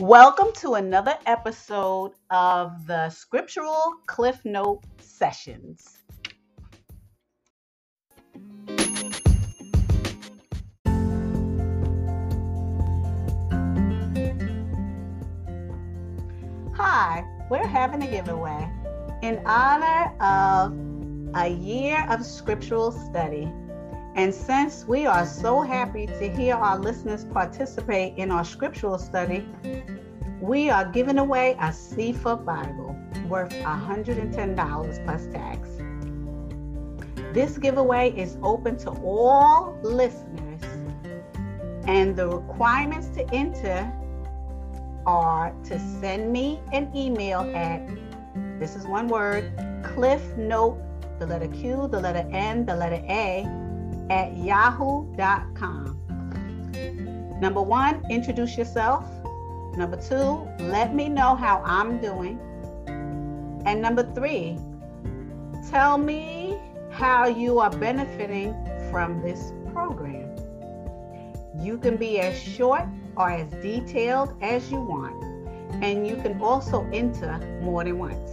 Welcome to another episode of the Scriptural Cliff Note Sessions. Hi, we're having a giveaway in honor of a year of scriptural study. And since we are so happy to hear our listeners participate in our scriptural study, we are giving away a CFA Bible worth $110 plus tax. This giveaway is open to all listeners, and the requirements to enter are to send me an email at this is one word cliff note the letter q the letter n the letter a at yahoo.com number one introduce yourself. Number two let me know how i'm doing. And number three tell me how you are benefiting from this program. You can be as short or as detailed as you want, and you can also enter more than once.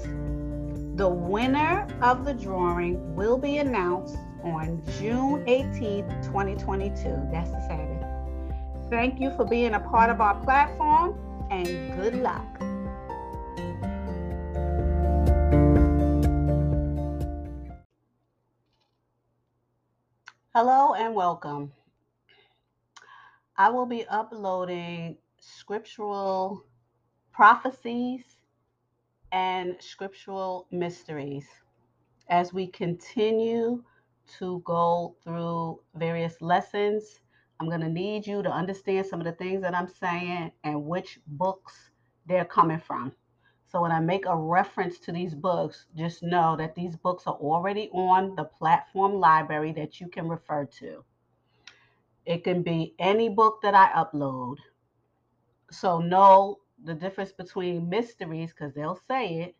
The winner of the drawing will be announced on June 18th, 2022. That's the Saturday. Thank you for being a part of our platform and good luck. Hello and welcome. I will be uploading scriptural prophecies and scriptural mysteries as we continue to go through various lessons. I'm going to need you to understand some of the things that I'm saying and which books they're coming from. So when I make a reference to these books, just know that these books are already on the platform library that you can refer to. It can be any book that I upload. So know the difference between mysteries, because they'll say it,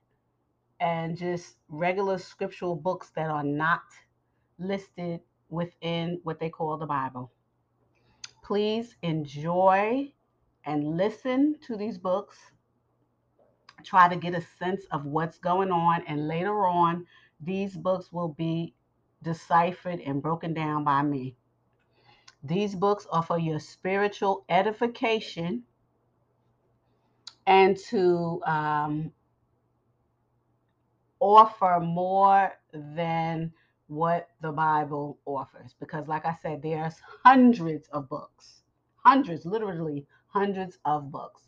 and just regular scriptural books that are not listed within what they call the Bible. Please enjoy and listen to these books. Try to get a sense of what's going on, and later on, these books will be deciphered and broken down by me. These books are for your spiritual edification and to um, offer more than what the Bible offers. Because, like I said, there's hundreds of books, hundreds, literally hundreds of books,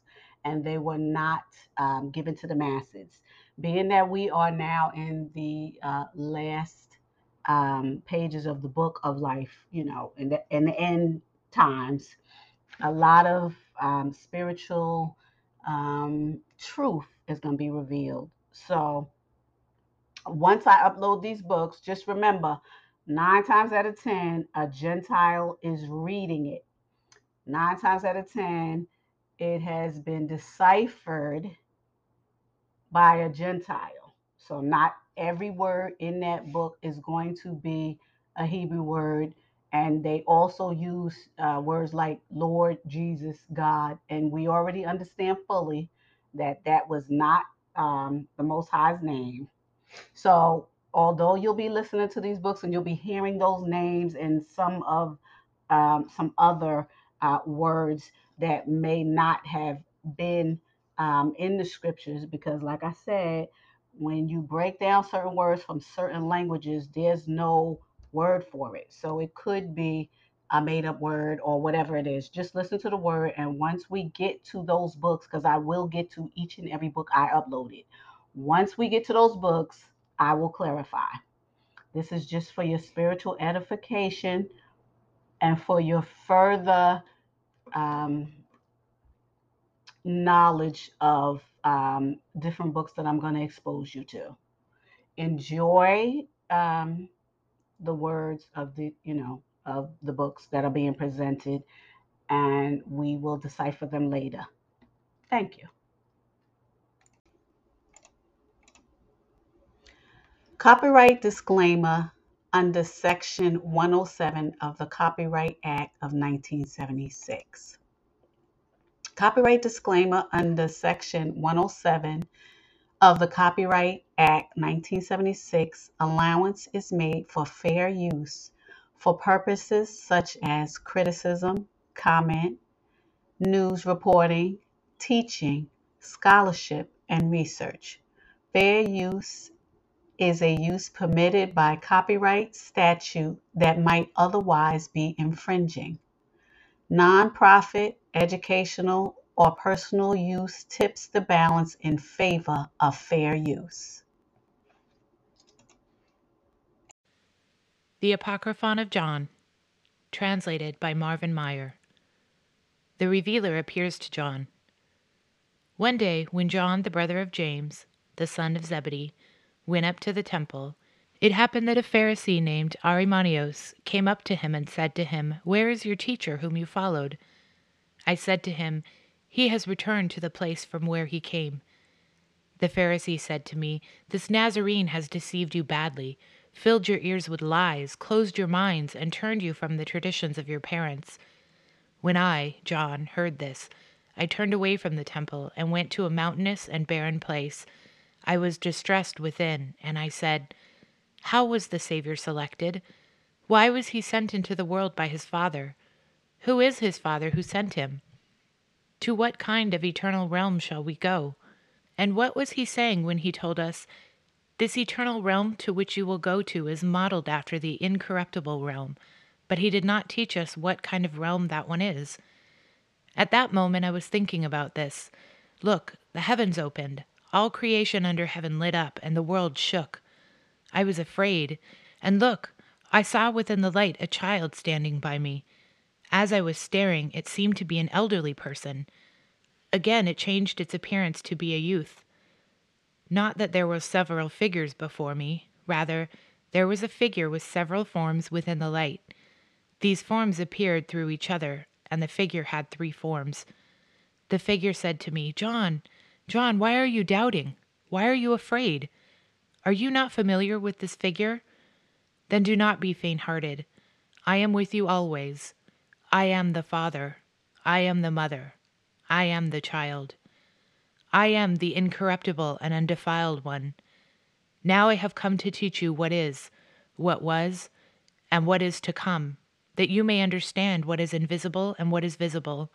and they were not um, given to the masses. Being that we are now in the uh, last um, pages of the book of life, you know, in the, in the end times, a lot of um, spiritual um, truth is going to be revealed. So once I upload these books, just remember nine times out of 10, a Gentile is reading it. Nine times out of 10, it has been deciphered by a Gentile. So not every word in that book is going to be a Hebrew word. And they also use uh, words like Lord, Jesus, God. And we already understand fully that that was not um, the Most High's name. So, although you'll be listening to these books and you'll be hearing those names and some of um, some other uh, words that may not have been um, in the scriptures, because, like I said, when you break down certain words from certain languages, there's no word for it. So it could be a made up word or whatever it is. Just listen to the word. And once we get to those books, because I will get to each and every book I uploaded, once we get to those books, I will clarify. This is just for your spiritual edification and for your further um, knowledge of um, different books that I'm going to expose you to. Enjoy um, the words of the, you know, of the books that are being presented, and we will decipher them later. Thank you. Copyright disclaimer under Section 107 of the Copyright Act of 1976. Copyright disclaimer under Section 107 of the Copyright Act 1976, allowance is made for fair use for purposes such as criticism, comment, news reporting, teaching, scholarship, and research. Fair use is a use permitted by copyright statute that might otherwise be infringing. Nonprofit, educational, or personal use tips the balance in favor of fair use. The Apocryphon of John, translated by Marvin Meyer. The Revealer appears to John. One day, when John, the brother of James, the son of Zebedee, went up to the temple, it happened that a Pharisee named Arimaneus came up to him and said to him, Where is your teacher whom you followed? I said to him, He has returned to the place from where he came. The Pharisee said to me, This Nazarene has deceived you badly, filled your ears with lies, closed your minds, and turned you from the traditions of your parents. When I, John, heard this, I turned away from the temple and went to a mountainous and barren place. I was distressed within, and I said, How was the Savior selected? Why was he sent into the world by his Father? Who is his Father who sent him? To what kind of eternal realm shall we go? And what was he saying when he told us, This eternal realm to which you will go to is modeled after the incorruptible realm? But he did not teach us what kind of realm that one is. At that moment I was thinking about this. Look, the heavens opened. All creation under heaven lit up, and the world shook. I was afraid, and look, I saw within the light a child standing by me. As I was staring, it seemed to be an elderly person. Again, it changed its appearance to be a youth. Not that there were several figures before me, rather, there was a figure with several forms within the light. These forms appeared through each other, and the figure had three forms. The figure said to me, John, John, why are you doubting? Why are you afraid? Are you not familiar with this figure? Then do not be faint hearted. I am with you always. I am the Father. I am the Mother. I am the child. I am the incorruptible and undefiled one. Now I have come to teach you what is, what was, and what is to come, that you may understand what is invisible and what is visible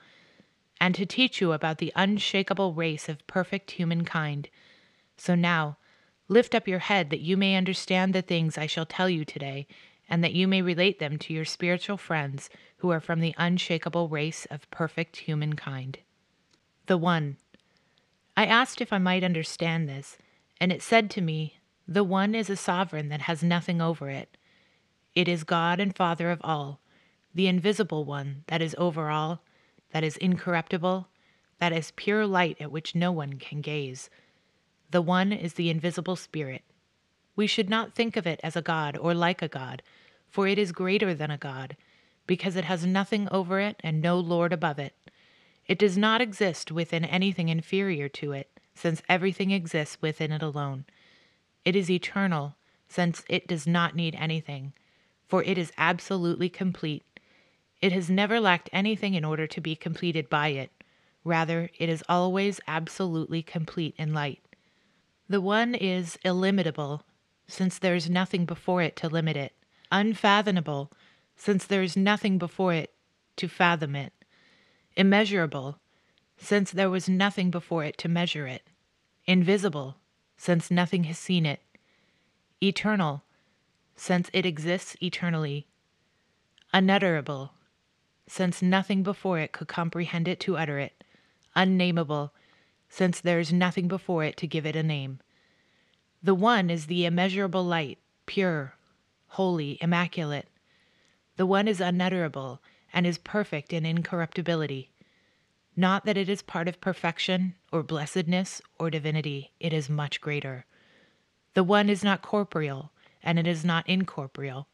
and to teach you about the unshakable race of perfect humankind. So now, lift up your head that you may understand the things I shall tell you today, and that you may relate them to your spiritual friends who are from the unshakable race of perfect humankind. The One. I asked if I might understand this, and it said to me, The One is a sovereign that has nothing over it. It is God and Father of all, the invisible One that is over all that is incorruptible, that is pure light at which no one can gaze. The one is the invisible spirit. We should not think of it as a god or like a god, for it is greater than a god, because it has nothing over it and no lord above it. It does not exist within anything inferior to it, since everything exists within it alone. It is eternal, since it does not need anything, for it is absolutely complete it has never lacked anything in order to be completed by it. Rather, it is always absolutely complete in light. The one is illimitable, since there is nothing before it to limit it, unfathomable, since there is nothing before it to fathom it, immeasurable, since there was nothing before it to measure it, invisible, since nothing has seen it, eternal, since it exists eternally, unutterable, since nothing before it could comprehend it to utter it, unnameable, since there is nothing before it to give it a name. The one is the immeasurable light, pure, holy, immaculate. The one is unutterable and is perfect in incorruptibility. Not that it is part of perfection or blessedness or divinity, it is much greater. The one is not corporeal and it is not incorporeal.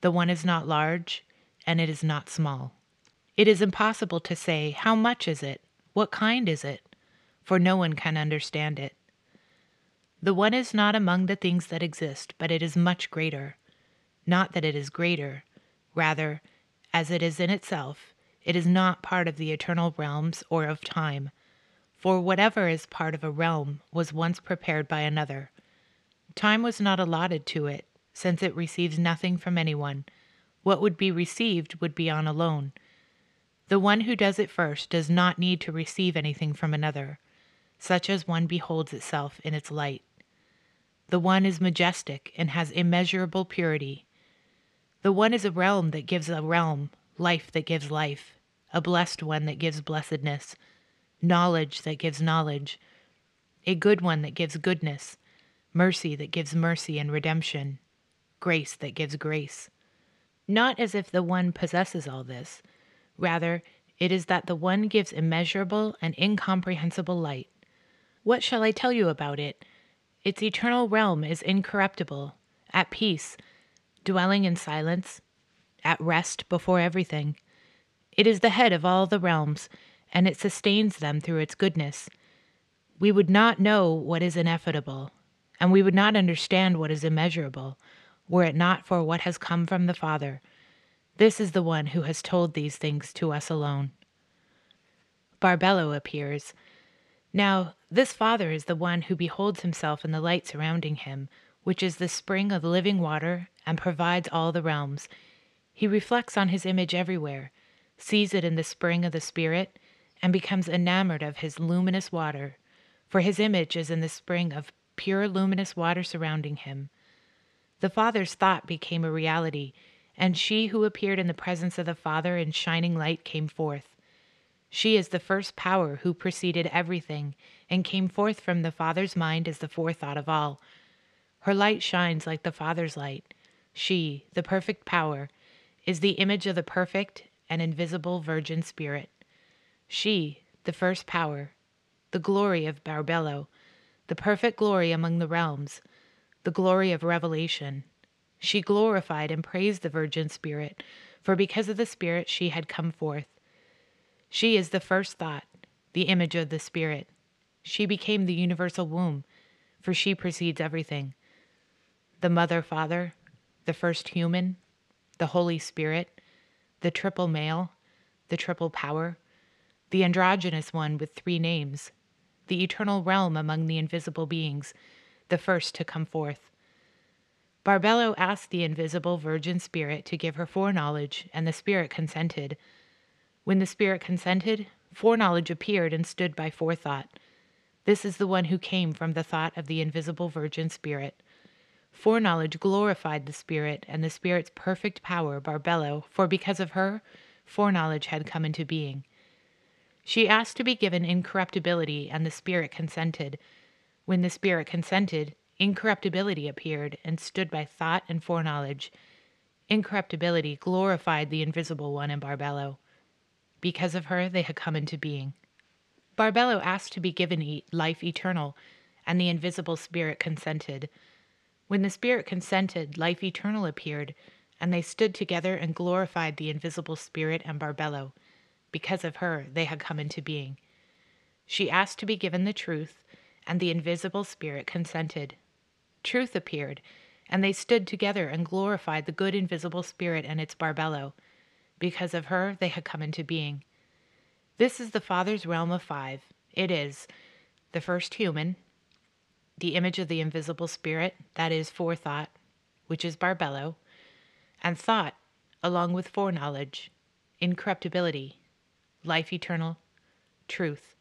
The one is not large and it is not small. It is impossible to say, How much is it? What kind is it? For no one can understand it. The one is not among the things that exist, but it is much greater. Not that it is greater, rather, as it is in itself, It is not part of the eternal realms or of time. For whatever is part of a realm was once prepared by another. Time was not allotted to it, since it receives nothing from anyone. What would be received would be on alone. The one who does it first does not need to receive anything from another, such as one beholds itself in its light. The one is majestic and has immeasurable purity. The one is a realm that gives a realm, life that gives life, a blessed one that gives blessedness, knowledge that gives knowledge, a good one that gives goodness, mercy that gives mercy and redemption, grace that gives grace. Not as if the one possesses all this, rather, it is that the one gives immeasurable and incomprehensible light. What shall I tell you about it? Its eternal realm is incorruptible, at peace, dwelling in silence, at rest before everything. It is the head of all the realms, and it sustains them through its goodness. We would not know what is ineffable, and we would not understand what is immeasurable, were it not for what has come from the Father. This is the one who has told these things to us alone. Barbelo appears. Now, this Father is the one who beholds himself in the light surrounding him, which is the spring of living water and provides all the realms. He reflects on his image everywhere, sees it in the spring of the Spirit, and becomes enamored of his luminous water, for his image is in the spring of pure luminous water surrounding him. The Father's thought became a reality, and she who appeared in the presence of the Father in shining light came forth. She is the first power who preceded everything and came forth from the Father's mind as the forethought of all. Her light shines like the Father's light. She, the perfect power, is the image of the perfect and invisible Virgin Spirit. She, the first power, the glory of Barbelo, the perfect glory among the realms, the glory of revelation. She glorified and praised the Virgin Spirit, for because of the Spirit she had come forth. She is the first thought, the image of the Spirit. She became the universal womb, for she precedes everything. The Mother, Father, the first human, the Holy Spirit, the triple male, the triple power, the androgynous one with three names, the eternal realm among the invisible beings, the first to come forth. Barbelo asked the invisible Virgin Spirit to give her foreknowledge, and the Spirit consented. When the Spirit consented, foreknowledge appeared and stood by forethought. This is the one who came from the thought of the invisible Virgin Spirit. Foreknowledge glorified the Spirit and the Spirit's perfect power, Barbelo, for because of her, foreknowledge had come into being. She asked to be given incorruptibility, and the Spirit consented. When the Spirit consented, incorruptibility appeared and stood by thought and foreknowledge. Incorruptibility glorified the invisible one in Barbelo. Because of her, they had come into being. Barbelo asked to be given life eternal, and the invisible Spirit consented. When the Spirit consented, life eternal appeared, and they stood together and glorified the invisible Spirit and Barbelo. Because of her, they had come into being. She asked to be given the truth, and the invisible Spirit consented. Truth appeared, and they stood together and glorified the good invisible Spirit and its Barbelo. Because of her, they had come into being. This is the Father's realm of five. It is the first human, the image of the invisible Spirit, that is, forethought, which is Barbelo, and thought, along with foreknowledge, incorruptibility, life eternal, truth.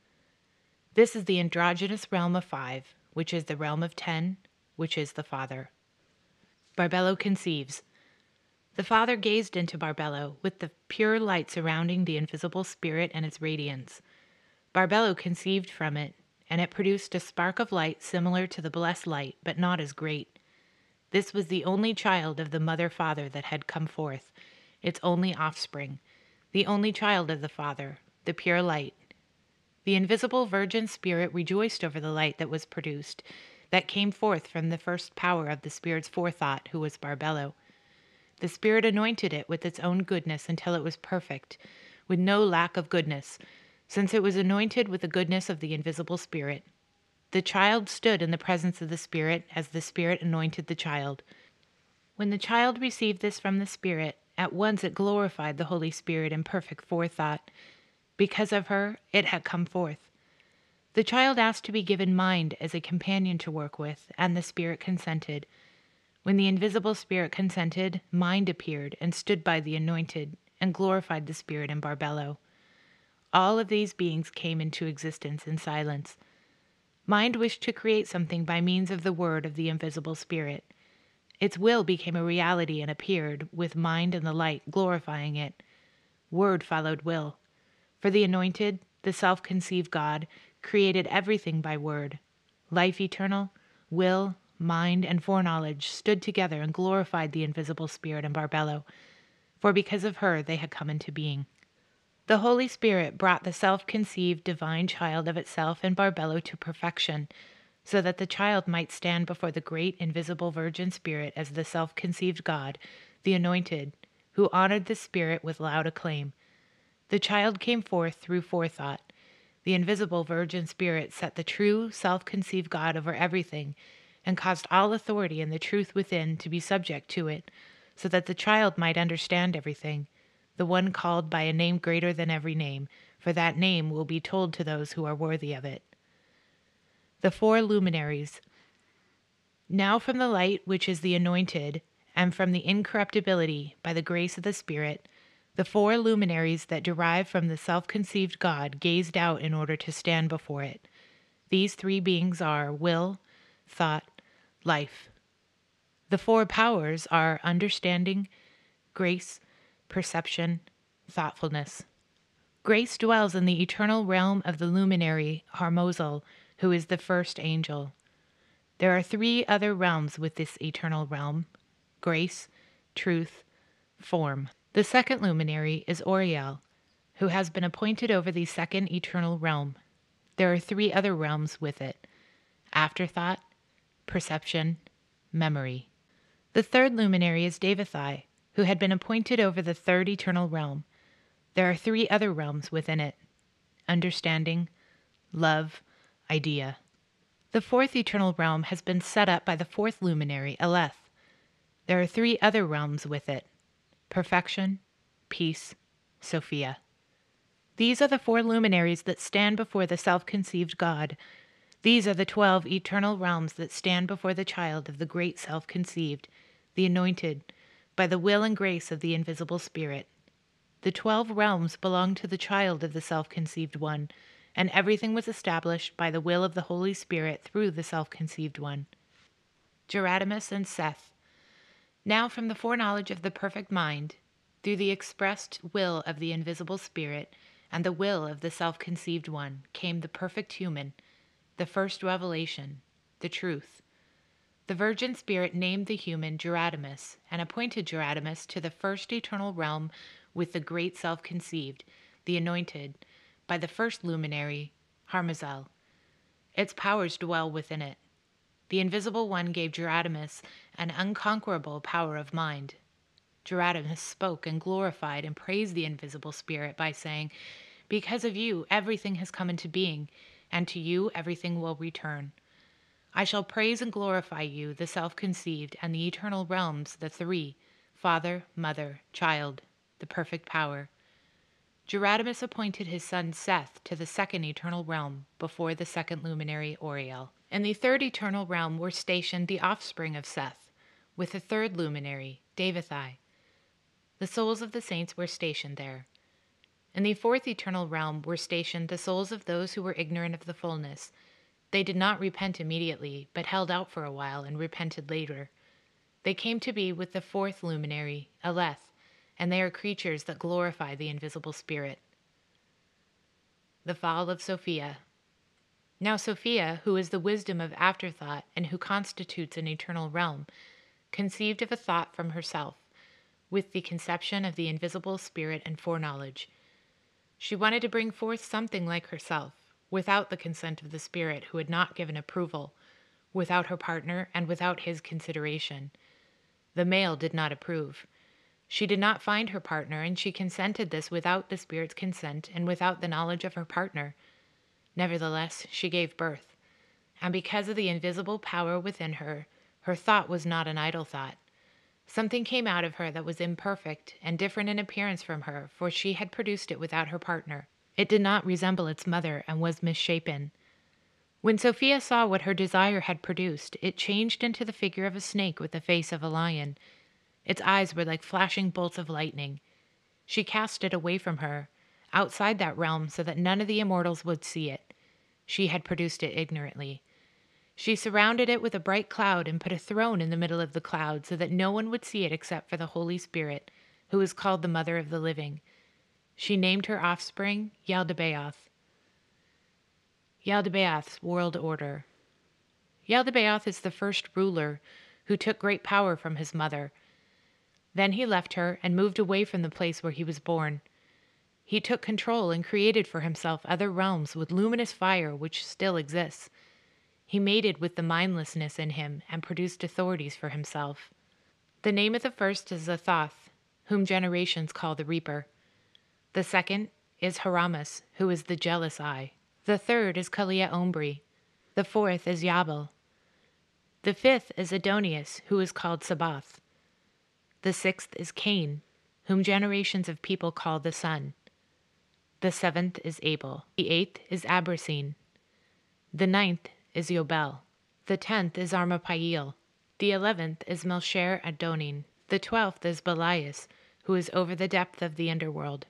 This is the androgynous realm of five, which is the realm of ten, which is the Father. Barbelo conceives. The Father gazed into Barbelo with the pure light surrounding the invisible spirit and its radiance. Barbelo conceived from it, and it produced a spark of light similar to the blessed light, but not as great. This was the only child of the Mother Father that had come forth, its only offspring, the only child of the Father, the pure light. The invisible Virgin Spirit rejoiced over the light that was produced, that came forth from the first power of the Spirit's forethought, who was Barbelo. The Spirit anointed it with its own goodness until it was perfect, with no lack of goodness, since it was anointed with the goodness of the invisible Spirit. The child stood in the presence of the Spirit as the Spirit anointed the child. When the child received this from the Spirit, at once it glorified the Holy Spirit in perfect forethought. Because of her, it had come forth. The child asked to be given mind as a companion to work with, and the Spirit consented. When the invisible Spirit consented, mind appeared and stood by the anointed and glorified the Spirit in Barbelo. All of these beings came into existence in silence. Mind wished to create something by means of the word of the invisible Spirit. Its will became a reality and appeared, with mind and the light glorifying it. Word followed will. For the anointed, the self conceived God created everything by word. Life eternal, will, mind, and foreknowledge stood together and glorified the invisible Spirit in Barbelo, for because of her they had come into being. The Holy Spirit brought the self conceived divine child of itself and Barbelo to perfection so that the child might stand before the great invisible Virgin Spirit as the self conceived God, the Anointed, who honored the Spirit with loud acclaim. The child came forth through forethought. The invisible Virgin Spirit set the true, self conceived God over everything and caused all authority and the truth within to be subject to it, so that the child might understand everything, the one called by a name greater than every name, for that name will be told to those who are worthy of it the four luminaries. Now from the light which is the anointed, and from the incorruptibility by the grace of the Spirit, the four luminaries that derive from the self conceived God gazed out in order to stand before it. These three beings are will, thought, life. The four powers are understanding, grace, perception, thoughtfulness. Grace dwells in the eternal realm of the luminary Harmozel, who is the first angel. There are three other realms with this eternal realm grace, truth, form. The second luminary is Oriel, who has been appointed over the second eternal realm. There are three other realms with it afterthought, perception, memory. The third luminary is Devathai, who had been appointed over the third eternal realm. There are three other realms within it understanding, love, idea. The fourth eternal realm has been set up by the fourth luminary, Aleth. There are three other realms with it perfection, peace, Sophia. These are the four luminaries that stand before the self conceived God. These are the twelve eternal realms that stand before the child of the great self conceived, the anointed, by the will and grace of the invisible Spirit. The twelve realms belong to the child of the self conceived one and everything was established by the will of the Holy Spirit through the self conceived one. Geradamas and Seth. Now, from the foreknowledge of the perfect mind, through the expressed will of the invisible Spirit and the will of the self conceived one, came the perfect human, the first revelation, the truth. The Virgin Spirit named the human Geradamas and appointed Geradamas to the first eternal realm with the great self conceived, the anointed, by the first luminary, Harmozel. Its powers dwell within it. The Invisible One gave Geradamas an unconquerable power of mind. Geradamas spoke and glorified and praised the Invisible Spirit by saying, Because of you, everything has come into being, and to you everything will return. I shall praise and glorify you, the self conceived, and the eternal realms, the three Father, Mother, Child, the perfect power. Geradamas appointed his son Seth to the second eternal realm before the second luminary Oriel. In the third eternal realm were stationed the offspring of Seth, with the third luminary, Devathai. The souls of the saints were stationed there. In the fourth eternal realm were stationed the souls of those who were ignorant of the fullness. They did not repent immediately, but held out for a while and repented later. They came to be with the fourth luminary, Aleth, and they are creatures that glorify the invisible spirit. The Fall of Sophia. Now, Sophia, who is the wisdom of afterthought and who constitutes an eternal realm, conceived of a thought from herself, with the conception of the invisible spirit and foreknowledge. She wanted to bring forth something like herself, without the consent of the spirit who had not given approval, without her partner, and without his consideration. The male did not approve. She did not find her partner, and she consented this without the Spirit's consent and without the knowledge of her partner. Nevertheless, she gave birth. And because of the invisible power within her, her thought was not an idle thought. Something came out of her that was imperfect and different in appearance from her, for she had produced it without her partner. It did not resemble its mother and was misshapen. When Sophia saw what her desire had produced, it changed into the figure of a snake with the face of a lion. Its eyes were like flashing bolts of lightning. She cast it away from her, outside that realm, so that none of the immortals would see it. She had produced it ignorantly. She surrounded it with a bright cloud and put a throne in the middle of the cloud so that no one would see it except for the Holy Spirit, who is called the Mother of the Living. She named her offspring Yaldabaoth. Yaldabaoth's World Order. Yaldabaoth is the first ruler who took great power from his mother. Then he left her and moved away from the place where he was born. He took control and created for himself other realms with luminous fire which still exists. He mated with the mindlessness in him and produced authorities for himself. The name of the first is Athoth, whom generations call the Reaper. The second is Haramus, who is the jealous eye. The third is Kalia Ombri. The fourth is Yabal. The fifth is Adonias, who is called Sabaoth. The sixth is Cain, whom generations of people call the Sun. The seventh is Abel. The eighth is Abrasine. The ninth is Yobel. The tenth is Armapael. The eleventh is Melcher Adonin. The twelfth is Belias, who is over the depth of the underworld.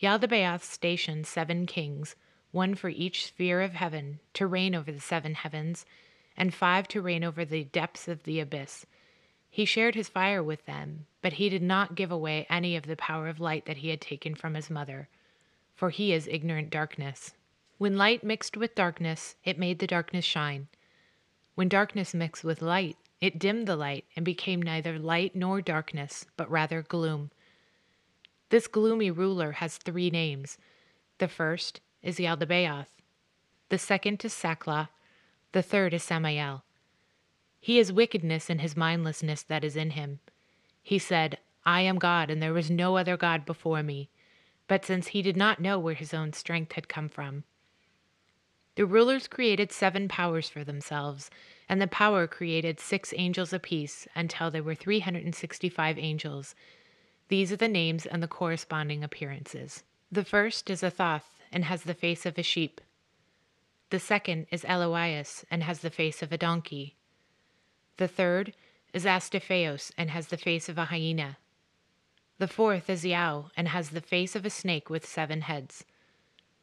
Yaldabaoth stationed seven kings, one for each sphere of heaven, to reign over the seven heavens, and five to reign over the depths of the abyss. He shared his fire with them, but he did not give away any of the power of light that he had taken from his mother, for he is ignorant darkness. When light mixed with darkness, it made the darkness shine. When darkness mixed with light, it dimmed the light and became neither light nor darkness, but rather gloom. This gloomy ruler has three names. The first is Yaldabaoth. The second is Sakla. The third is Samael. He is wickedness in his mindlessness that is in him. He said, I am God, and there was no other God before me. But since he did not know where his own strength had come from, the rulers created seven powers for themselves, and the power created six angels apiece until there were 365 angels. These are the names and the corresponding appearances. The first is Athoth and has the face of a sheep. The second is Eloias and has the face of a donkey. The third is Astaphaos and has the face of a hyena. The fourth is Yao and has the face of a snake with seven heads.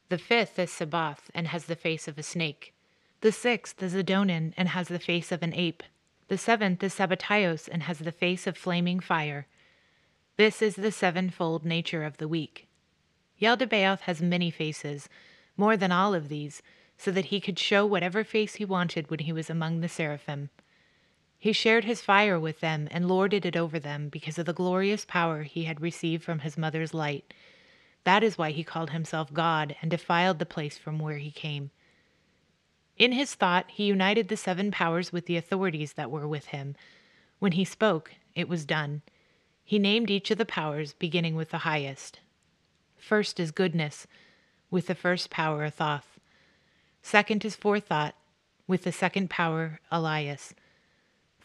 The fifth is Sabaoth and has the face of a snake. The sixth is Adonin and has the face of an ape. The seventh is Sabataios and has the face of flaming fire. This is the sevenfold nature of the week. Yaldabaoth has many faces, more than all of these, so that he could show whatever face he wanted when he was among the seraphim. He shared his fire with them and lorded it over them because of the glorious power he had received from his mother's light that is why he called himself God and defiled the place from where he came. In his thought, he united the seven powers with the authorities that were with him. When he spoke, it was done. He named each of the powers, beginning with the highest. First is goodness, with the first power, Thoth. Second is forethought, with the second power, Elias.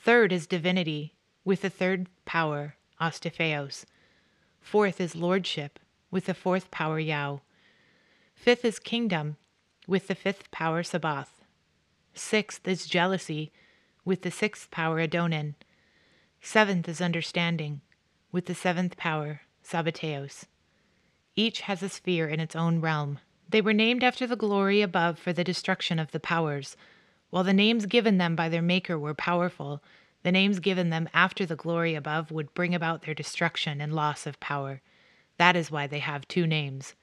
Third is divinity, with the third power, Astaphaos. Fourth is lordship, with the fourth power Yao. Fifth is kingdom, with the fifth power Sabaoth. Sixth is jealousy, with the sixth power Adonin. Seventh is understanding, with the seventh power Sabataios. Each has a sphere in its own realm. They were named after the glory above for the destruction of the powers. While the names given them by their Maker were powerful, the names given them after the glory above would bring about their destruction and loss of power. That is why they have two names.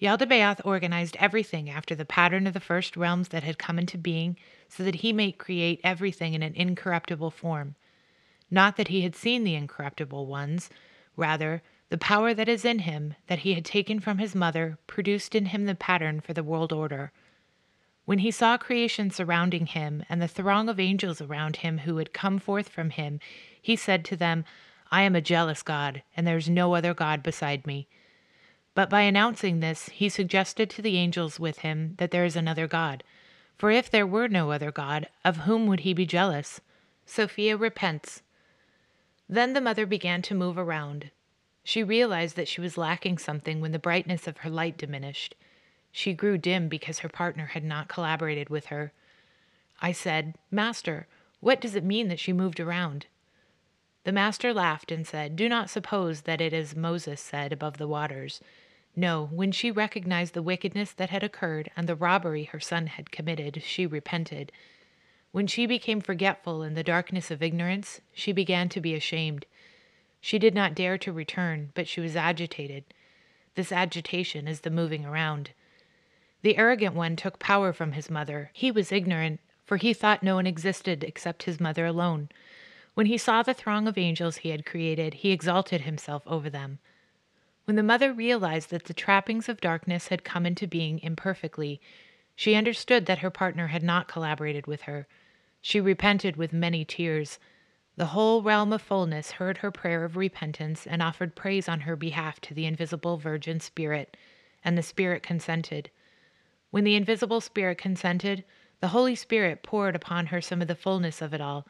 Yaldabaoth organized everything after the pattern of the first realms that had come into being, so that he might create everything in an incorruptible form. Not that he had seen the incorruptible ones, rather, the power that is in him, that he had taken from his mother, produced in him the pattern for the world order. When he saw creation surrounding him, and the throng of angels around him who had come forth from him, he said to them, I am a jealous God, and there is no other God beside me. But by announcing this, he suggested to the angels with him that there is another God. For if there were no other God, of whom would he be jealous? Sophia repents. Then the mother began to move around. She realized that she was lacking something when the brightness of her light diminished. She grew dim because her partner had not collaborated with her. I said, Master, what does it mean that she moved around? The master laughed and said, Do not suppose that it is Moses said above the waters. No, when she recognized the wickedness that had occurred and the robbery her son had committed, she repented. When she became forgetful in the darkness of ignorance, she began to be ashamed. She did not dare to return, but she was agitated. This agitation is the moving around. The arrogant one took power from his mother. He was ignorant, for he thought no one existed except his mother alone. When he saw the throng of angels he had created, he exalted himself over them. When the mother realized that the trappings of darkness had come into being imperfectly, she understood that her partner had not collaborated with her. She repented with many tears. The whole realm of fullness heard her prayer of repentance and offered praise on her behalf to the invisible Virgin Spirit, and the Spirit consented. When the invisible Spirit consented, the Holy Spirit poured upon her some of the fullness of it all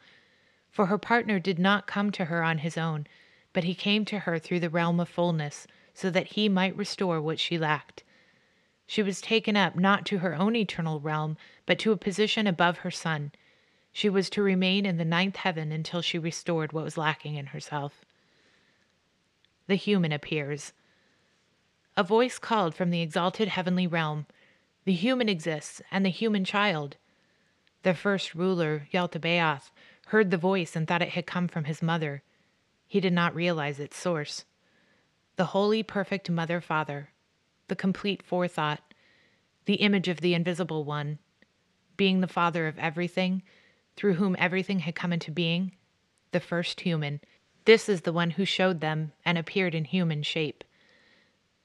for her partner did not come to her on his own, but he came to her through the realm of fullness, so that he might restore what she lacked. She was taken up not to her own eternal realm, but to a position above her son. She was to remain in the ninth heaven until she restored what was lacking in herself. The human appears. A voice called from the exalted heavenly realm The human exists, and the human child. The first ruler, Yaldabaoth, heard the voice and thought it had come from his mother. He did not realize its source. The holy, perfect Mother Father, the complete forethought, the image of the invisible one, being the Father of everything, through whom everything had come into being, the first human. This is the one who showed them and appeared in human shape.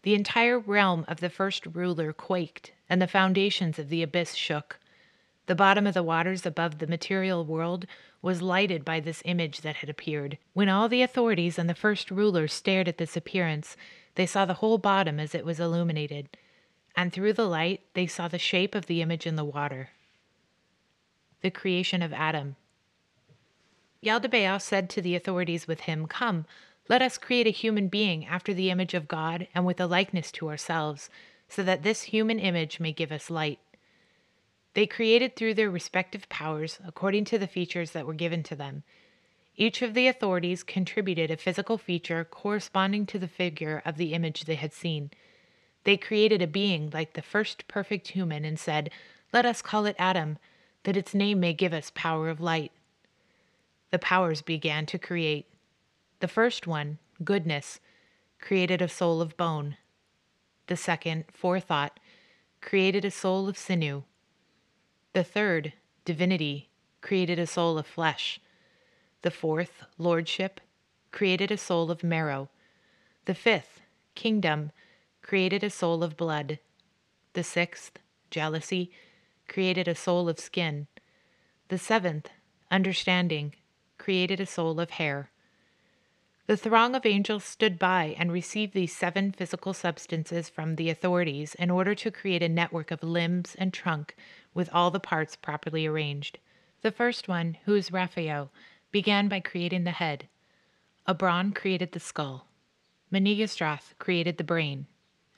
The entire realm of the first ruler quaked, and the foundations of the abyss shook. The bottom of the waters above the material world was lighted by this image that had appeared. When all the authorities and the first ruler stared at this appearance, they saw the whole bottom as it was illuminated, and through the light they saw the shape of the image in the water. The creation of Adam. Yaldabaoth said to the authorities with him, Come, let us create a human being after the image of God and with a likeness to ourselves, so that this human image may give us light. They created through their respective powers according to the features that were given to them. Each of the authorities contributed a physical feature corresponding to the figure of the image they had seen. They created a being like the first perfect human and said, Let us call it Adam, that its name may give us power of light. The powers began to create. The first one, goodness, created a soul of bone. The second, forethought, created a soul of sinew. The third, divinity, created a soul of flesh. The fourth, lordship, created a soul of marrow. The fifth, kingdom, created a soul of blood. The sixth, jealousy, created a soul of skin. The seventh, understanding, created a soul of hair. The throng of angels stood by and received these seven physical substances from the authorities in order to create a network of limbs and trunk with all the parts properly arranged. The first one, who is Raphael, began by creating the head. Abron created the skull. Menigastroth created the brain.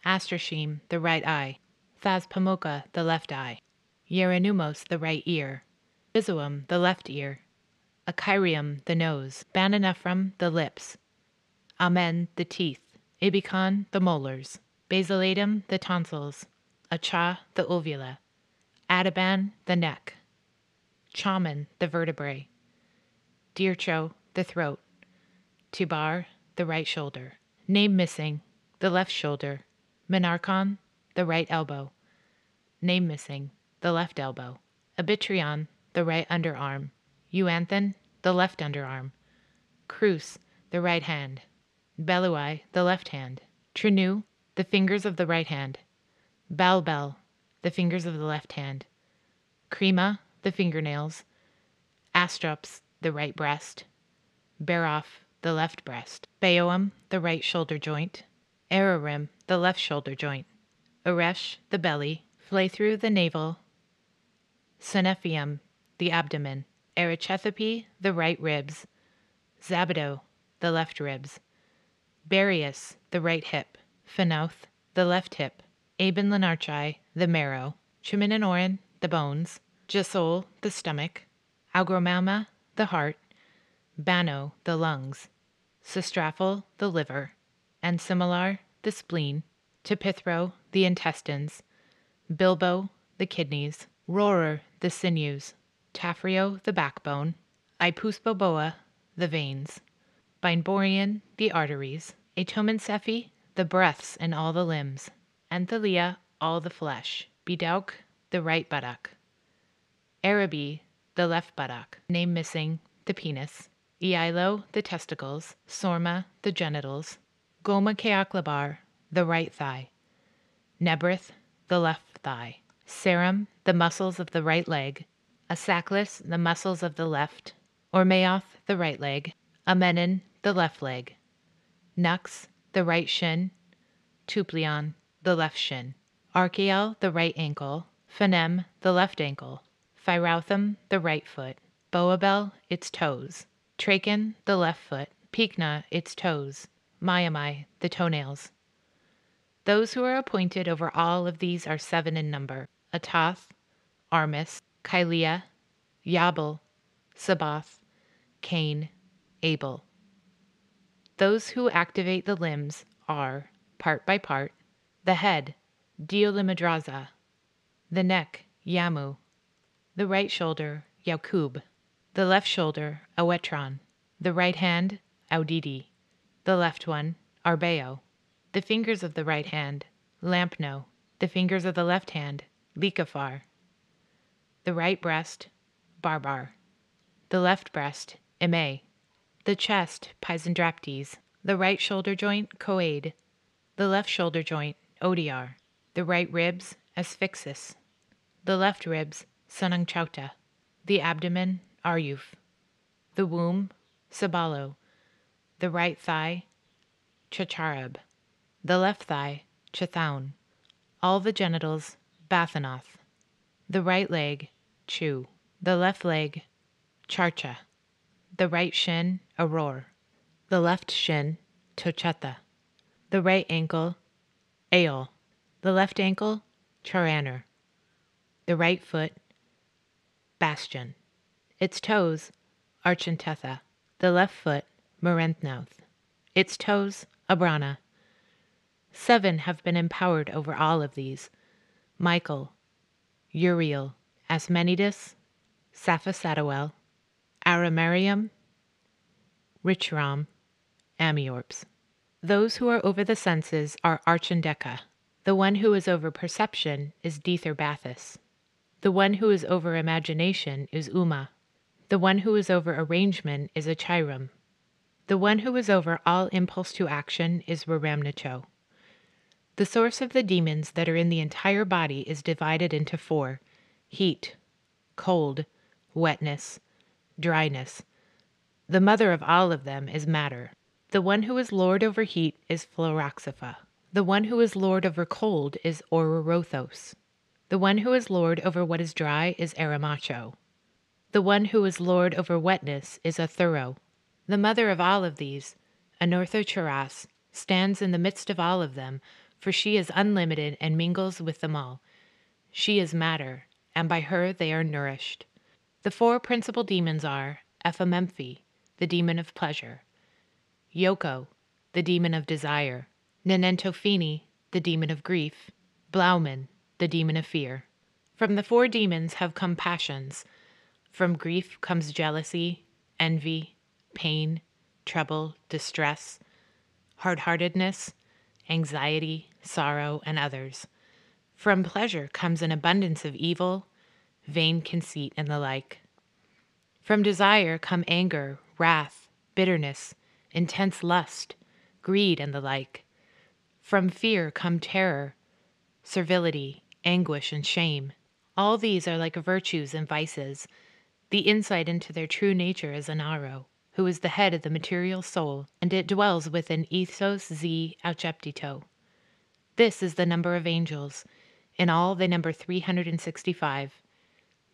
Astrashim, the right eye. Thaspamoka, the left eye. Yerenumos, the right ear. Bizuum, the left ear. Achirium, the nose. Bananephrum, the lips. Amen, the teeth. Ibikon, the molars. Basilatum, the tonsils. Acha, the uvula. Adaban, the neck. Chaman, the vertebrae. Dircho, the throat. Tubar, the right shoulder. Name missing, the left shoulder. Menarchon, the right elbow. Name missing, the left elbow. Abitryon, the right underarm. Euanthan, the left underarm. Crus, the right hand. Belui, the left hand. Trinu, the fingers of the right hand. Balbel, the fingers of the left hand. Crema, the fingernails. Astrops, the right breast. Baroff, the left breast. Baoam, the right shoulder joint. Ararim, the left shoulder joint. Eresh, the belly. Phlaethru, the navel. Senephium, the abdomen. Erichethepe, the right ribs. Zabado, the left ribs. Barius, the right hip. Phenouth, the left hip. Aben Lenarchi, the marrow. Chimininorin, the bones. Jasol, the stomach. Agromama, the heart. Bano, the lungs. Sistraphal, the liver. Anesimalar, the spleen. Tepithro, the intestines. Bilbo, the kidneys. Rorer, the sinews. Taphrio, the backbone. Ipusboboa, the veins. Beinborian, the arteries. Atomencephi, the breaths in all the limbs. Anthalia, all the flesh. Bidauk, the right buttock. Arabi, the left buttock. Name missing, the penis. Eilo, the testicles. Sorma, the genitals. Goma keaklabar, the right thigh. Nebrith, the left thigh. Serum, the muscles of the right leg. Asaclis, the muscles of the left. Ormeoth, the right leg. Amenon, the left leg. Nux, the right shin. Tuplion, the left shin. Archael, the right ankle. Phenem, the left ankle. Phyrauthum, the right foot. Boabel, its toes. Trachon, the left foot. Pycna, its toes. Myami, the toenails. Those who are appointed over all of these are seven in number Atath, Armis, Kylea, Yabal, Sabaoth, Cain, Abel. Those who activate the limbs are, part by part, the head, Diolimadraza, the neck, Yamu, the right shoulder, Yaukub, the left shoulder, Awetron, the right hand, Audidi, the left one, Arbeo, the fingers of the right hand, Lampno, the fingers of the left hand, Likafar, the right breast, Barbar, the left breast, Eme, the chest, Pisandraptes, the right shoulder joint, Coade, the left shoulder joint, Odiar, the right ribs, Asphyxis, the left ribs, Sanangchauta, the abdomen, Aryuf, the womb, Sabalo, the right thigh, Chacharab, the left thigh, Chathaun, all the genitals, Bathanoth, the right leg, Chu, the left leg, Charcha, the right shin, Auror, the left shin, Tocheta. the right ankle, Aol, the left ankle, Charaner, the right foot, Bastion, its toes, Archantetha, the left foot, Merenthnoth, its toes, Abrana. Seven have been empowered over all of these. Michael, Uriel, Asmenides, Saphasatawel, Aramarium, Richram, Amiorps. Those who are over the senses are Archandeca. The one who is over perception is Detherbathus. The one who is over imagination is Uma. The one who is over arrangement is Achiram. The one who is over all impulse to action is Raramnacho. The source of the demons that are in the entire body is divided into four heat, cold, wetness, dryness. The mother of all of them is matter. The one who is lord over heat is Phloraxipha. The one who is lord over cold is Ororothos. The one who is lord over what is dry is Aramacho. The one who is lord over wetness is Athuro. The mother of all of these, Anorthocharas, stands in the midst of all of them, for she is unlimited and mingles with them all. She is matter, and by her they are nourished. The four principal demons are Ephememphi, the demon of pleasure, Yoko, the demon of desire, Nenentophini, the demon of grief, Blauman, the demon of fear. From the four demons have come passions. From grief comes jealousy, envy, pain, trouble, distress, hard heartedness, anxiety, sorrow, and others. From pleasure comes an abundance of evil, vain conceit, and the like. From desire come anger, wrath, bitterness, intense lust, greed, and the like. From fear come terror, servility, anguish, and shame. All these are like virtues and vices. The insight into their true nature is Anaro, who is the head of the material soul, and it dwells within Ethos Z Auceptito. This is the number of angels. In all, they number 365.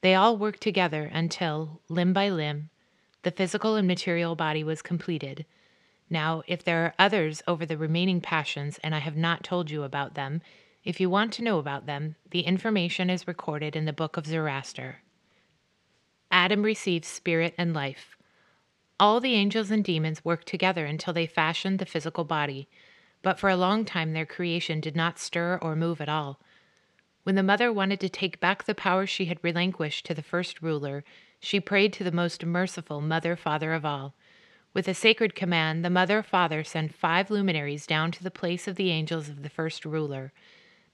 They all worked together until, limb by limb, the physical and material body was completed. Now, if there are others over the remaining passions and I have not told you about them, if you want to know about them, the information is recorded in the book of Zoroaster. Adam receives spirit and life. All the angels and demons worked together until they fashioned the physical body, but for a long time their creation did not stir or move at all. When the mother wanted to take back the power she had relinquished to the first ruler, she prayed to the most merciful Mother Father of all. With a sacred command, the Mother Father sent five luminaries down to the place of the angels of the first ruler.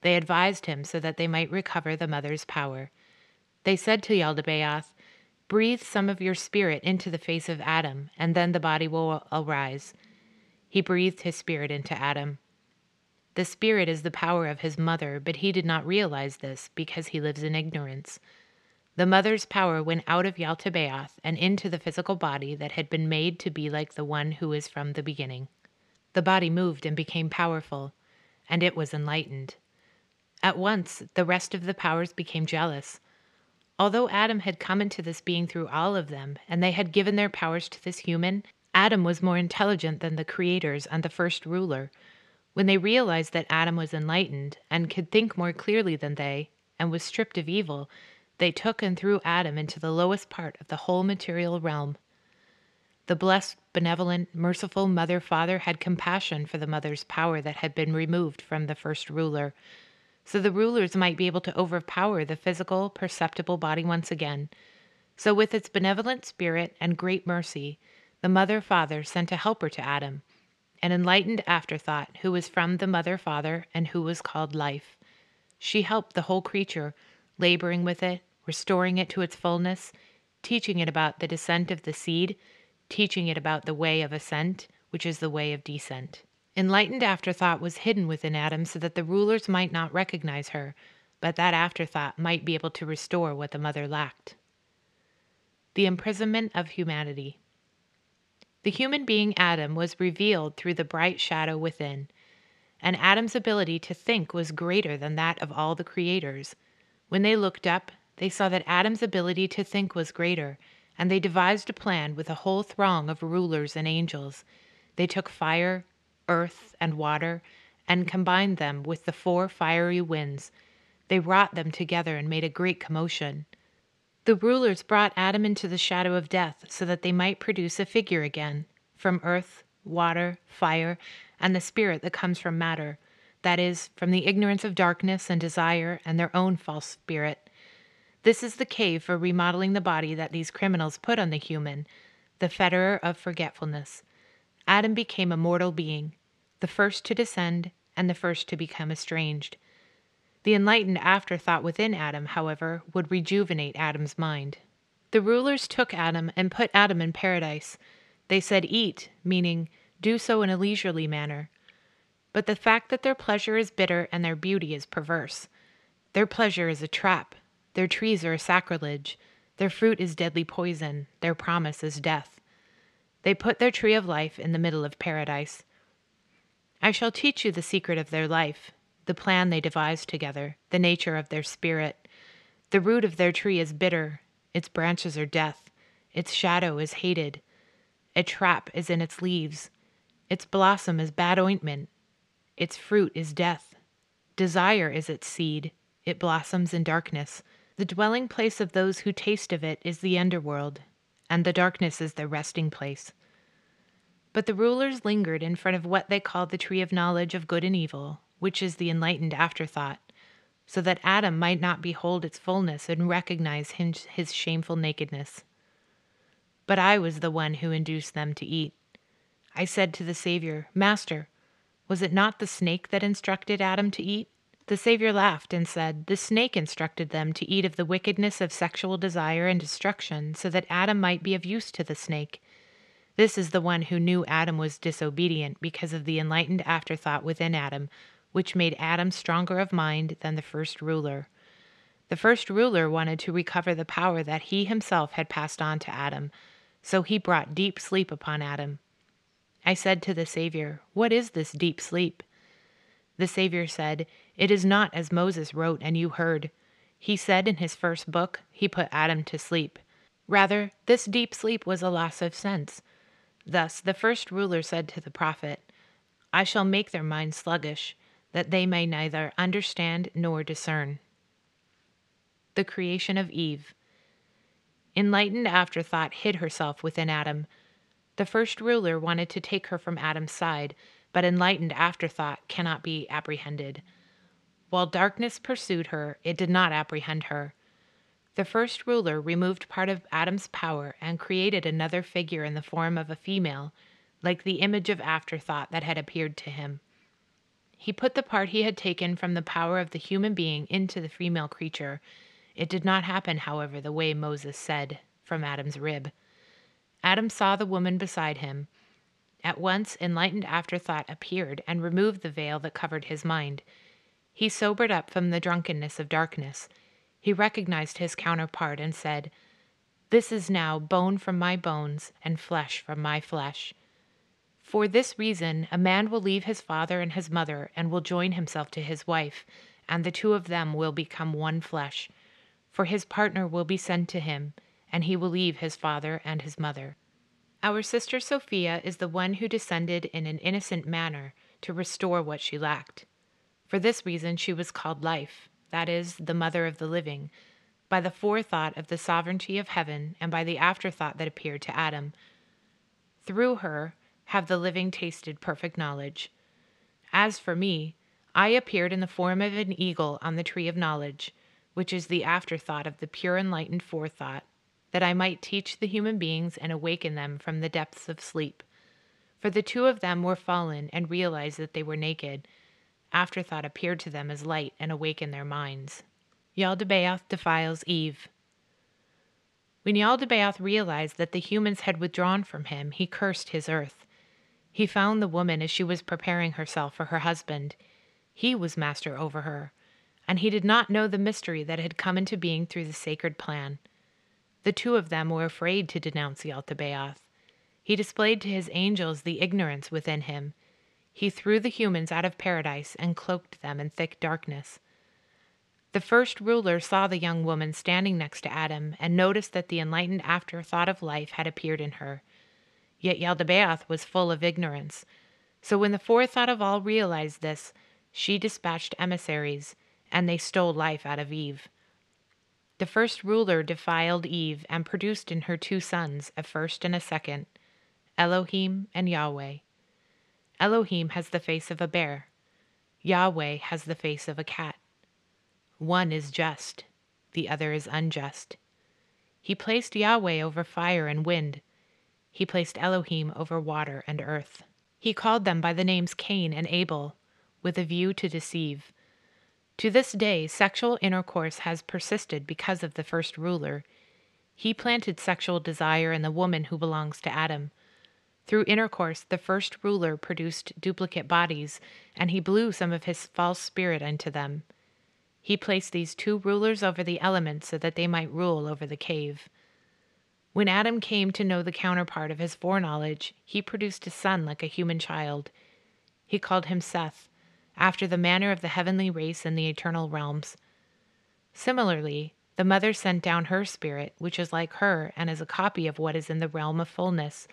They advised him so that they might recover the mother's power. They said to Yaldabaoth, Breathe some of your spirit into the face of Adam, and then the body will arise. He breathed his spirit into Adam. The spirit is the power of his mother, but he did not realize this because he lives in ignorance. The mother's power went out of Yaldabaoth and into the physical body that had been made to be like the one who is from the beginning. The body moved and became powerful, and it was enlightened. At once, the rest of the powers became jealous. Although Adam had come into this being through all of them, and they had given their powers to this human, Adam was more intelligent than the creators and the first ruler. When they realized that Adam was enlightened and could think more clearly than they, and was stripped of evil, they took and threw Adam into the lowest part of the whole material realm. The blessed, benevolent, merciful Mother Father had compassion for the mother's power that had been removed from the first ruler so the rulers might be able to overpower the physical, perceptible body once again. So, with its benevolent spirit and great mercy, the Mother Father sent a helper to Adam, an enlightened afterthought who was from the Mother Father and who was called Life. She helped the whole creature, laboring with it, restoring it to its fullness, teaching it about the descent of the seed, teaching it about the way of ascent, which is the way of descent. Enlightened afterthought was hidden within Adam so that the rulers might not recognize her, but that afterthought might be able to restore what the mother lacked. The imprisonment of humanity. The human being Adam was revealed through the bright shadow within, and Adam's ability to think was greater than that of all the creators. When they looked up, they saw that Adam's ability to think was greater, and they devised a plan with a whole throng of rulers and angels. They took fire, earth, and water, and combined them with the four fiery winds. They wrought them together and made a great commotion. The rulers brought Adam into the shadow of death so that they might produce a figure again from earth, water, fire, and the spirit that comes from matter, that is, from the ignorance of darkness and desire and their own false spirit. This is the cave for remodeling the body that these criminals put on the human, the fetterer of forgetfulness. Adam became a mortal being, the first to descend and the first to become estranged. The enlightened afterthought within Adam, however, would rejuvenate Adam's mind. The rulers took Adam and put Adam in paradise. They said, Eat, meaning, do so in a leisurely manner. But the fact that their pleasure is bitter and their beauty is perverse. Their pleasure is a trap. Their trees are a sacrilege. Their fruit is deadly poison. Their promise is death. They put their tree of life in the middle of paradise. I shall teach you the secret of their life, the plan they devised together, the nature of their spirit. The root of their tree is bitter, its branches are death, its shadow is hated. A trap is in its leaves, its blossom is bad ointment, its fruit is death. Desire is its seed, it blossoms in darkness. The dwelling place of those who taste of it is the underworld, and the darkness is their resting place. But the rulers lingered in front of what they called the tree of knowledge of good and evil, which is the enlightened afterthought, so that Adam might not behold its fullness and recognize his shameful nakedness. But I was the one who induced them to eat. I said to the Savior, Master, was it not the snake that instructed Adam to eat? The Savior laughed and said, The snake instructed them to eat of the wickedness of sexual desire and destruction, so that Adam might be of use to the snake. This is the one who knew Adam was disobedient because of the enlightened afterthought within Adam, which made Adam stronger of mind than the first ruler. The first ruler wanted to recover the power that he himself had passed on to Adam, so he brought deep sleep upon Adam. I said to the Savior, What is this deep sleep? The Savior said, It is not as Moses wrote and you heard. He said in his first book, he put Adam to sleep. Rather, this deep sleep was a loss of sense. Thus the first ruler said to the prophet, I shall make their minds sluggish, that they may neither understand nor discern. The creation of Eve. Enlightened afterthought hid herself within Adam. The first ruler wanted to take her from Adam's side, but enlightened afterthought cannot be apprehended. While darkness pursued her, it did not apprehend her. The first ruler removed part of Adam's power and created another figure in the form of a female, like the image of afterthought that had appeared to him. He put the part he had taken from the power of the human being into the female creature. It did not happen, however, the way Moses said, from Adam's rib. Adam saw the woman beside him. At once, enlightened afterthought appeared and removed the veil that covered his mind. He sobered up from the drunkenness of darkness. He recognized his counterpart and said, This is now bone from my bones and flesh from my flesh. For this reason, a man will leave his father and his mother and will join himself to his wife, and the two of them will become one flesh. For his partner will be sent to him, and he will leave his father and his mother. Our sister Sophia is the one who descended in an innocent manner to restore what she lacked. For this reason, she was called Life, that is, the mother of the living, by the forethought of the sovereignty of heaven and by the afterthought that appeared to Adam. Through her have the living tasted perfect knowledge. As for me, I appeared in the form of an eagle on the tree of knowledge, which is the afterthought of the pure enlightened forethought, that I might teach the human beings and awaken them from the depths of sleep. For the two of them were fallen and realized that they were naked Afterthought appeared to them as light and awakened their minds. Yaldabaoth defiles Eve. When Yaldabaoth realized that the humans had withdrawn from him, he cursed his earth. He found the woman as she was preparing herself for her husband. He was master over her, and he did not know the mystery that had come into being through the sacred plan. The two of them were afraid to denounce Yaldabaoth. He displayed to his angels the ignorance within him he threw the humans out of paradise and cloaked them in thick darkness. The first ruler saw the young woman standing next to Adam and noticed that the enlightened afterthought of life had appeared in her. Yet Yaldabaoth was full of ignorance. So when the forethought of all realized this, she dispatched emissaries, and they stole life out of Eve. The first ruler defiled Eve and produced in her two sons, a first and a second, Elohim and Yahweh. Elohim has the face of a bear. Yahweh has the face of a cat. One is just, the other is unjust. He placed Yahweh over fire and wind. He placed Elohim over water and earth. He called them by the names Cain and Abel, with a view to deceive. To this day, sexual intercourse has persisted because of the first ruler. He planted sexual desire in the woman who belongs to Adam. Through intercourse, the first ruler produced duplicate bodies, and he blew some of his false spirit into them. He placed these two rulers over the elements so that they might rule over the cave. When Adam came to know the counterpart of his foreknowledge, he produced a son like a human child. He called him Seth, after the manner of the heavenly race in the eternal realms. Similarly, the mother sent down her spirit, which is like her and is a copy of what is in the realm of fullness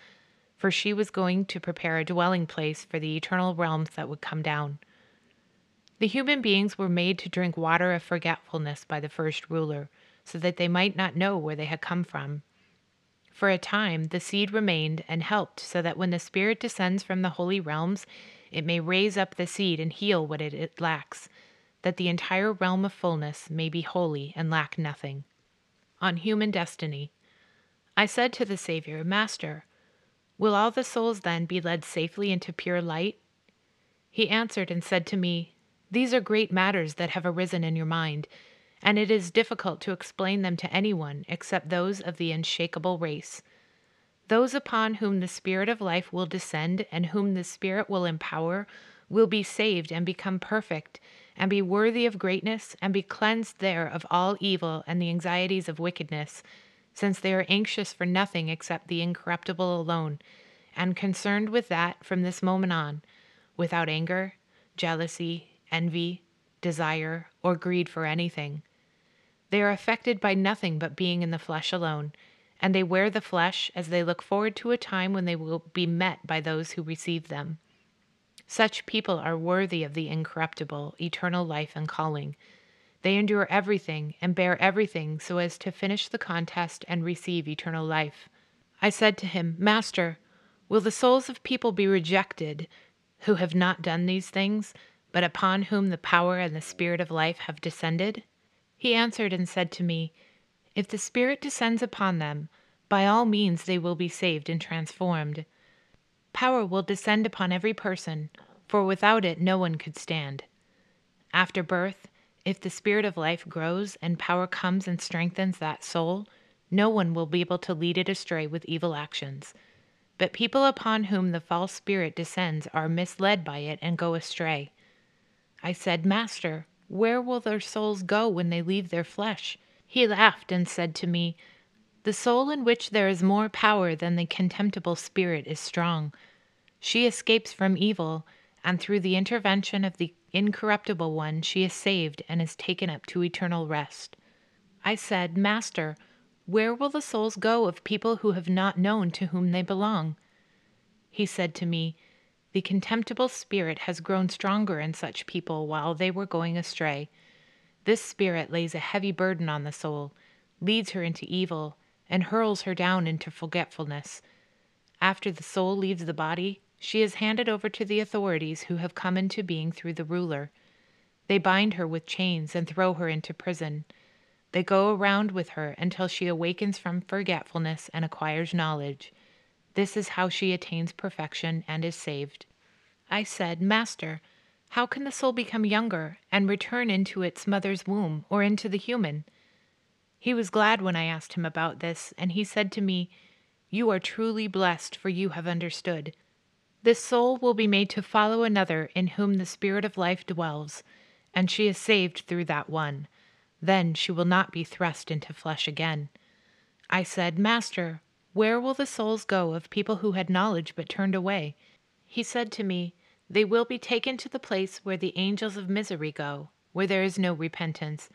for she was going to prepare a dwelling place for the eternal realms that would come down. The human beings were made to drink water of forgetfulness by the first ruler, so that they might not know where they had come from. For a time, the seed remained and helped, so that when the Spirit descends from the holy realms, it may raise up the seed and heal what it, lacks, that the entire realm of fullness may be holy and lack nothing. On human destiny. I said to the Savior, Master, Will all the souls then be led safely into pure light? He answered and said to me, These are great matters that have arisen in your mind, and it is difficult to explain them to anyone except those of the unshakable race. Those upon whom the Spirit of life will descend and whom the Spirit will empower will be saved and become perfect, and be worthy of greatness, and be cleansed there of all evil and the anxieties of wickedness since they are anxious for nothing except the incorruptible alone, and concerned with that from this moment on, without anger, jealousy, envy, desire, or greed for anything. They are affected by nothing but being in the flesh alone, and they wear the flesh as they look forward to a time when they will be met by those who receive them. Such people are worthy of the incorruptible, eternal life and calling. They endure everything and bear everything so as to finish the contest and receive eternal life. I said to him, Master, will the souls of people be rejected who have not done these things, but upon whom the power and the Spirit of life have descended? He answered and said to me, If the Spirit descends upon them, by all means they will be saved and transformed. Power will descend upon every person, for without it no one could stand. After birth, if the Spirit of life grows and power comes and strengthens that soul, no one will be able to lead it astray with evil actions. But people upon whom the false spirit descends are misled by it and go astray. I said, Master, where will their souls go when they leave their flesh? He laughed and said to me, The soul in which there is more power than the contemptible spirit is strong. She escapes from evil, and through the intervention of the incorruptible one, she is saved and is taken up to eternal rest. I said, Master, where will the souls go of people who have not known to whom they belong? He said to me, The contemptible spirit has grown stronger in such people while they were going astray. This spirit lays a heavy burden on the soul, leads her into evil, and hurls her down into forgetfulness. After the soul leaves the body, she is handed over to the authorities who have come into being through the ruler. They bind her with chains and throw her into prison. They go around with her until she awakens from forgetfulness and acquires knowledge. This is how she attains perfection and is saved. I said, Master, how can the soul become younger and return into its mother's womb or into the human? He was glad when I asked him about this, and he said to me, You are truly blessed, for you have understood. This soul will be made to follow another in whom the Spirit of life dwells, and she is saved through that one. Then she will not be thrust into flesh again. I said, Master, where will the souls go of people who had knowledge but turned away? He said to me, They will be taken to the place where the angels of misery go, where there is no repentance.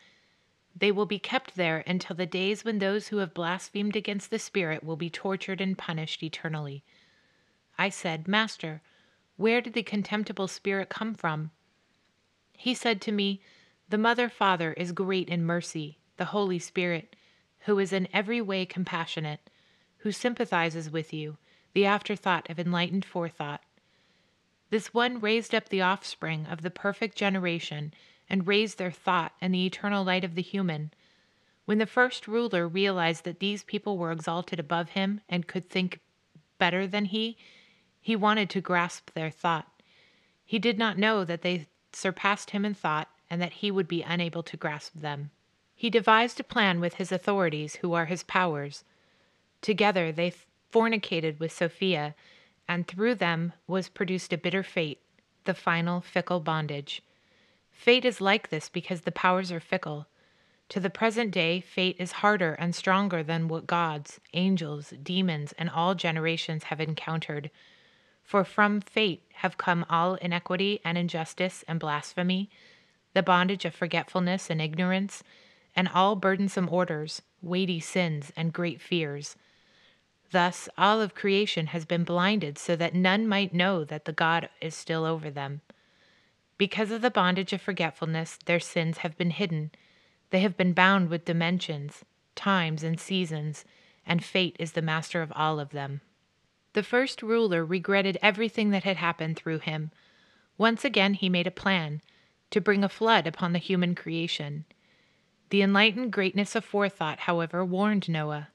They will be kept there until the days when those who have blasphemed against the Spirit will be tortured and punished eternally. I said, Master, where did the contemptible spirit come from? He said to me, the Mother Father is great in mercy, the Holy Spirit, who is in every way compassionate, who sympathizes with you, the afterthought of enlightened forethought. This one raised up the offspring of the perfect generation and raised their thought and the eternal light of the human. When the first ruler realized that these people were exalted above him and could think better than he, he wanted to grasp their thought. He did not know that they surpassed him in thought and that he would be unable to grasp them. He devised a plan with his authorities, who are his powers. Together they fornicated with Sophia, and through them was produced a bitter fate, the final fickle bondage. Fate is like this because the powers are fickle. To the present day, fate is harder and stronger than what gods, angels, demons, and all generations have encountered. For from fate have come all inequity and injustice and blasphemy, the bondage of forgetfulness and ignorance, and all burdensome orders, weighty sins, and great fears. Thus, all of creation has been blinded so that none might know that the God is still over them. Because of the bondage of forgetfulness, their sins have been hidden. They have been bound with dimensions, times, and seasons, and fate is the master of all of them. The first ruler regretted everything that had happened through him. Once again, he made a plan to bring a flood upon the human creation. The enlightened greatness of forethought, however, warned Noah.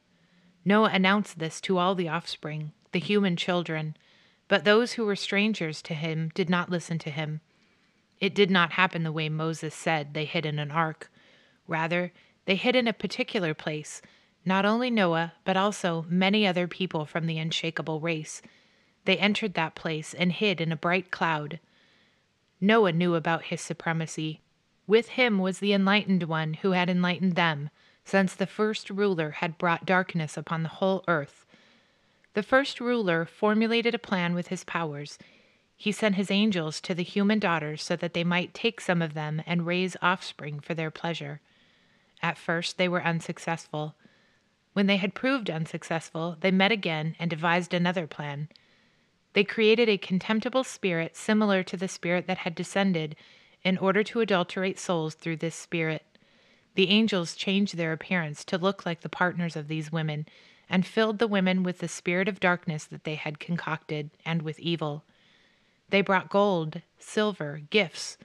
Noah announced this to all the offspring, the human children, but those who were strangers to him did not listen to him. It did not happen the way Moses said they hid in an ark. Rather, they hid in a particular place, not only Noah, but also many other people from the unshakable race. They entered that place and hid in a bright cloud. Noah knew about his supremacy. With him was the enlightened one who had enlightened them, since the first ruler had brought darkness upon the whole earth. The first ruler formulated a plan with his powers. He sent his angels to the human daughters so that they might take some of them and raise offspring for their pleasure. At first they were unsuccessful. When they had proved unsuccessful, they met again and devised another plan. They created a contemptible spirit similar to the spirit that had descended in order to adulterate souls through this spirit. The angels changed their appearance to look like the partners of these women and filled the women with the spirit of darkness that they had concocted and with evil. They brought gold, silver, gifts,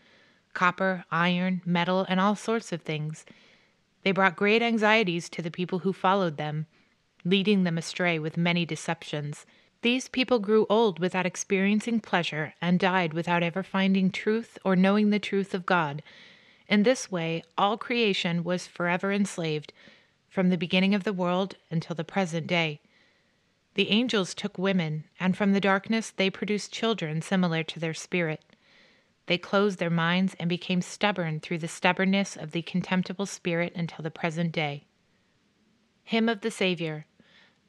copper, iron, metal, and all sorts of things. They brought great anxieties to the people who followed them, leading them astray with many deceptions. These people grew old without experiencing pleasure and died without ever finding truth or knowing the truth of God. In this way, all creation was forever enslaved, from the beginning of the world until the present day. The angels took women, and from the darkness they produced children similar to their spirit. They closed their minds and became stubborn through the stubbornness of the contemptible spirit until the present day. Hymn of the Savior.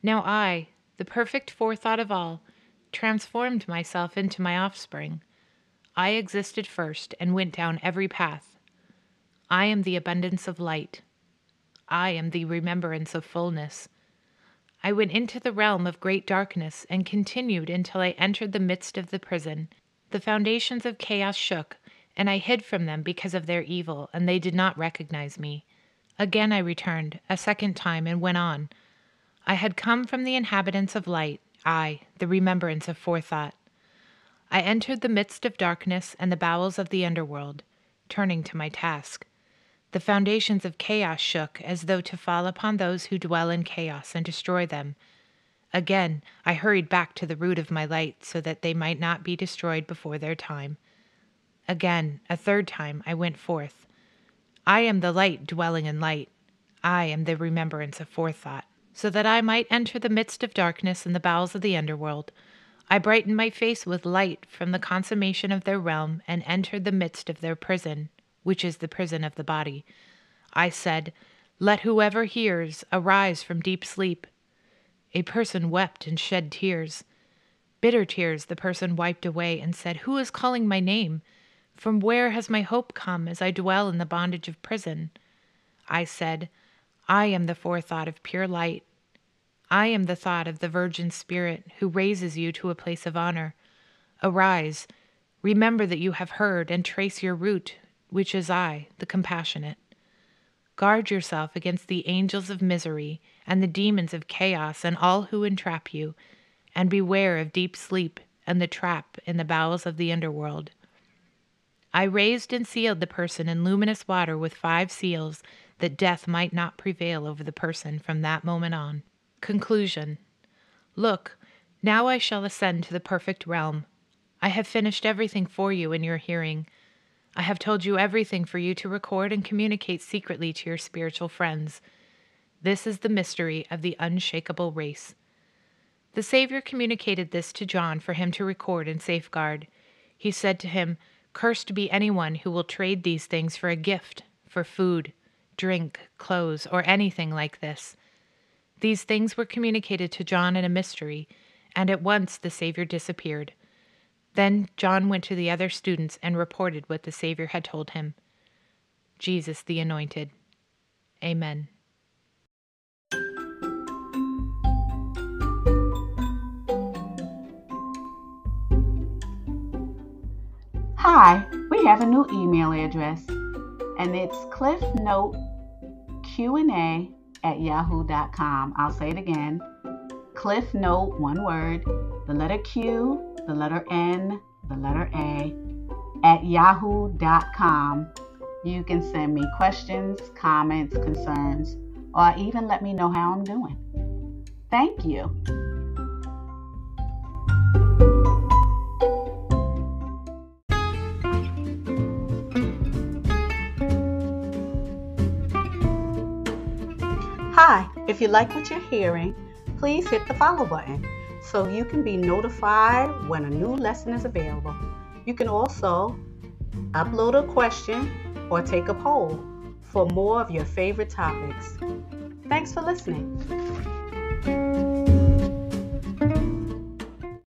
Now I, the perfect forethought of all, transformed myself into my offspring. I existed first and went down every path. I am the abundance of light. I am the remembrance of fullness. I went into the realm of great darkness and continued until I entered the midst of the prison. The foundations of chaos shook, and I hid from them because of their evil, and they did not recognize me. Again I returned, a second time, and went on. I had come from the inhabitants of light, I, the remembrance of forethought. I entered the midst of darkness and the bowels of the underworld, turning to my task. The foundations of chaos shook as though to fall upon those who dwell in chaos and destroy them. Again, I hurried back to the root of my light so that they might not be destroyed before their time. Again, a third time, I went forth. I am the light dwelling in light. I am the remembrance of forethought. So that I might enter the midst of darkness and the bowels of the underworld, I brightened my face with light from the consummation of their realm and entered the midst of their prison which is the prison of the body. I said, Let whoever hears arise from deep sleep. A person wept and shed tears. Bitter tears the person wiped away and said, Who is calling my name? From where has my hope come as I dwell in the bondage of prison? I said, I am the forethought of pure light. I am the thought of the Virgin Spirit who raises you to a place of honor. Arise, remember that you have heard, and trace your route which is I, the compassionate. Guard yourself against the angels of misery and the demons of chaos and all who entrap you, and beware of deep sleep and the trap in the bowels of the underworld. I raised and sealed the person in luminous water with five seals, that death might not prevail over the person from that moment on. Conclusion Look, now I shall ascend to the perfect realm. I have finished everything for you in your hearing. I have told you everything for you to record and communicate secretly to your spiritual friends. This is the mystery of the unshakable race. The Savior communicated this to John for him to record and safeguard. He said to him, Cursed be anyone who will trade these things for a gift, for food, drink, clothes, or anything like this. These things were communicated to John in a mystery, and at once the Savior disappeared. Then John went to the other students and reported what the Savior had told him. Jesus the Anointed. Amen. Hi, we have a new email address, and it's cliffnoteqna at yahoo.com. I'll say it again. Cliffnote, one word, the letter Q, the letter N, the letter A, at yahoo.com. You can send me questions, comments, concerns, or even let me know how I'm doing. Thank you. Hi, if you like what you're hearing, please hit the follow button so you can be notified when a new lesson is available. You can also upload a question or take a poll for more of your favorite topics. Thanks for listening.